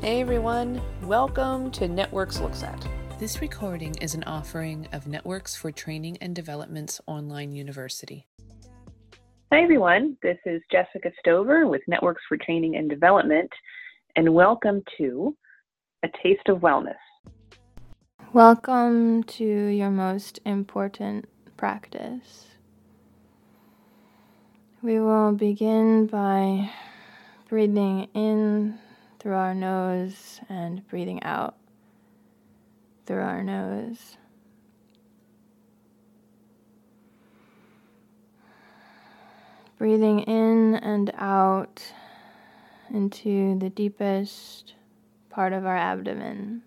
Hey everyone, welcome to Networks Looks At. This recording is an offering of Networks for Training and Development's online university. Hi everyone, this is Jessica Stover with Networks for Training and Development, and welcome to A Taste of Wellness. Welcome to your most important practice. We will begin by breathing in through our nose and breathing out through our nose. Breathing in and out into the deepest part of our abdomen.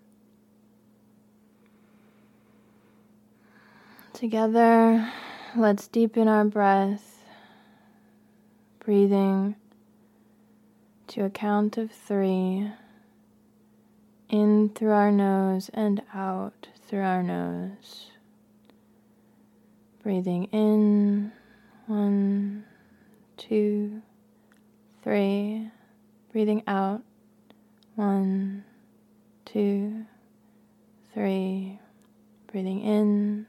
Together, let's deepen our breath, breathing to a count of three in through our nose and out through our nose. Breathing in, one, two, three. Breathing out, one, two, three. Breathing in,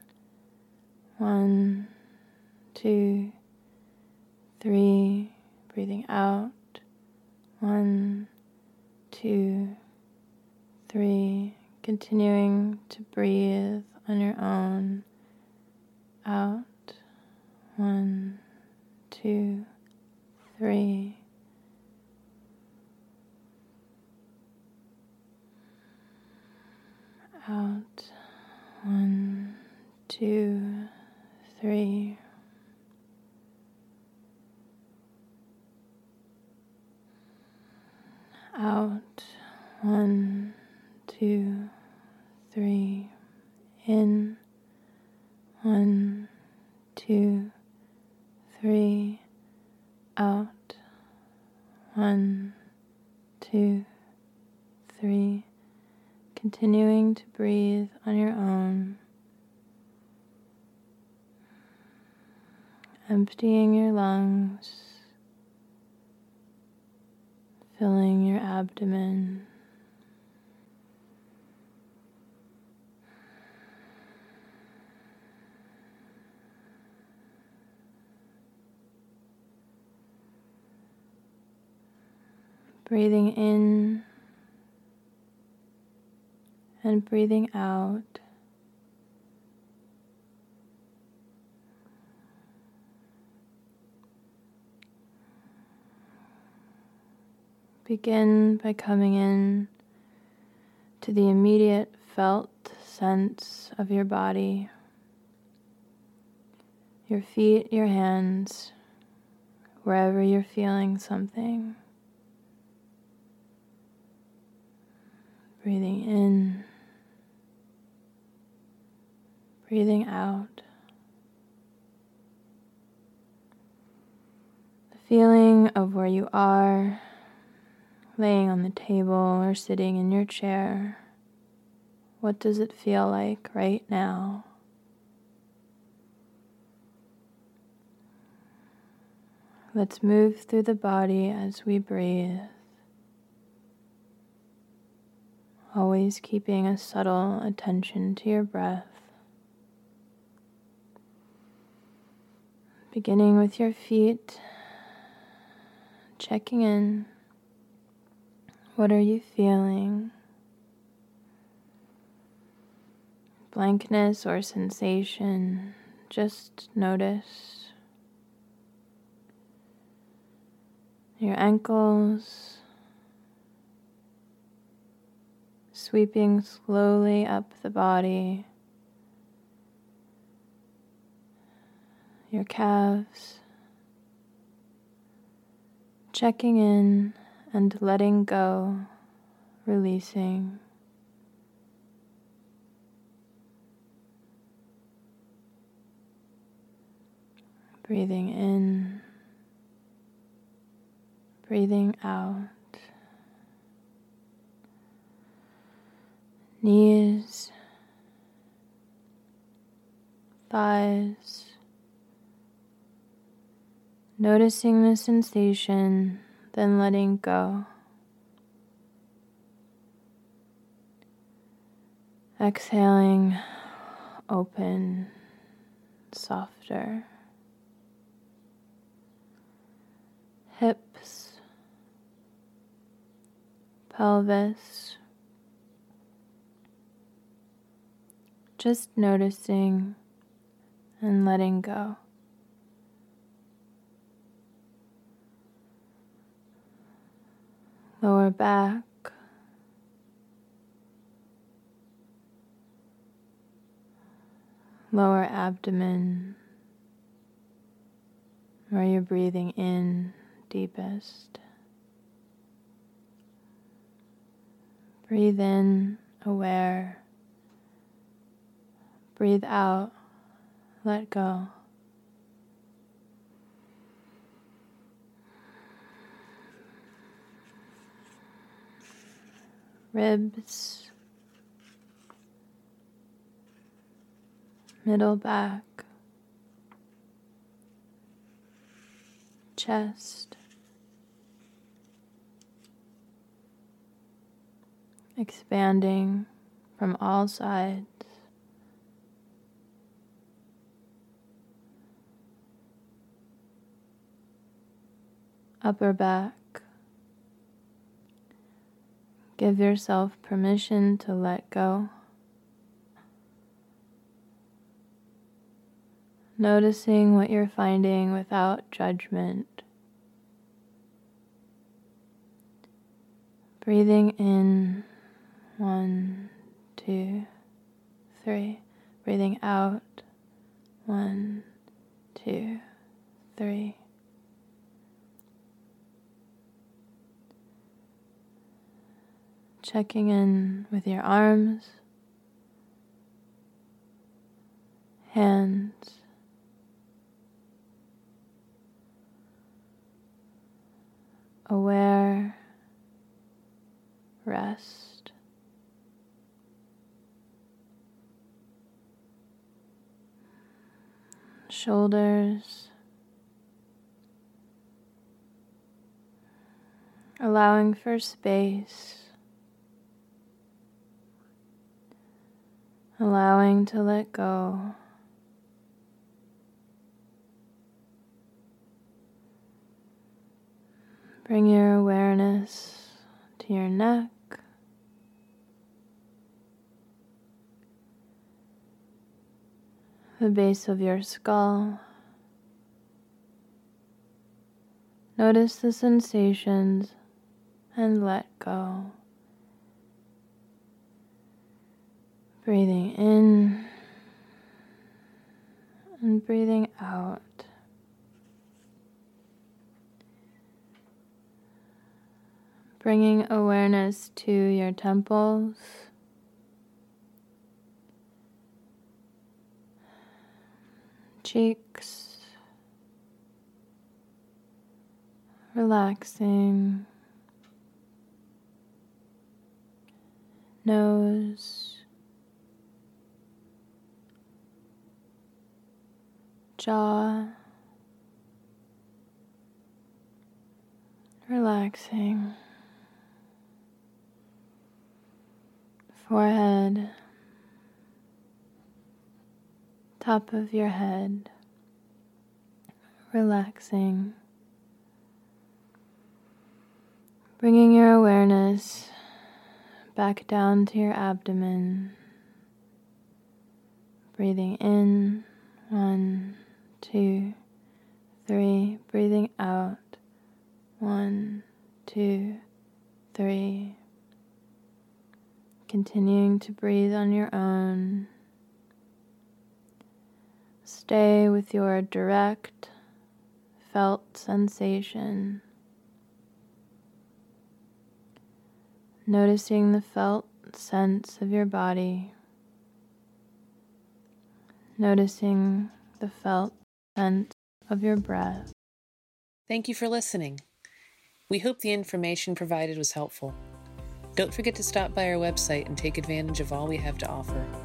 one, two, three. Breathing out, one, two, three. Continuing to breathe on your own. Out. One, two, three. Out. One, two, three. Out. One, two, three. In. One, two, three. Out. One, two, three. Continuing to breathe on your own. Emptying your lungs filling your abdomen. Breathing in and breathing out. Begin by coming in to the immediate felt sense of your body, your feet, your hands, wherever you're feeling something. Breathing in, breathing out. The feeling of where you are laying on the table or sitting in your chair. What does it feel like right now? Let's move through the body as we breathe, always keeping a subtle attention to your breath. Beginning with your feet, checking in. What are you feeling? Blankness or sensation, just notice. Your ankles. Sweeping slowly up the body, your calves, checking in and letting go, releasing. Breathing in, breathing out. Knees, thighs, noticing the sensation then letting go. Exhaling, open, softer. Hips, pelvis. Just noticing and letting go. Lower back. Lower abdomen, where you're breathing in deepest. Breathe in, aware. Breathe out, let go. Ribs, middle back, chest. expanding from all sides. Upper back. Give yourself permission to let go. Noticing what you're finding without judgment. Breathing in one, two, three. Breathing out. One, two, three. Checking in with your arms, hands, aware, rest. shoulders, allowing for space, allowing to let go. Bring your awareness to your neck. the base of your skull. Notice the sensations and let go. Breathing in and breathing out. Bringing awareness to your temples. cheeks, relaxing, nose, jaw, relaxing, forehead. Top of your head, relaxing, bringing your awareness back down to your abdomen, breathing in. One, two, three, breathing out. One, two, three. Continuing to breathe on your own. Stay with your direct felt sensation, noticing the felt sense of your body, noticing the felt sense of your breath. Thank you for listening. We hope the information provided was helpful. Don't forget to stop by our website and take advantage of all we have to offer.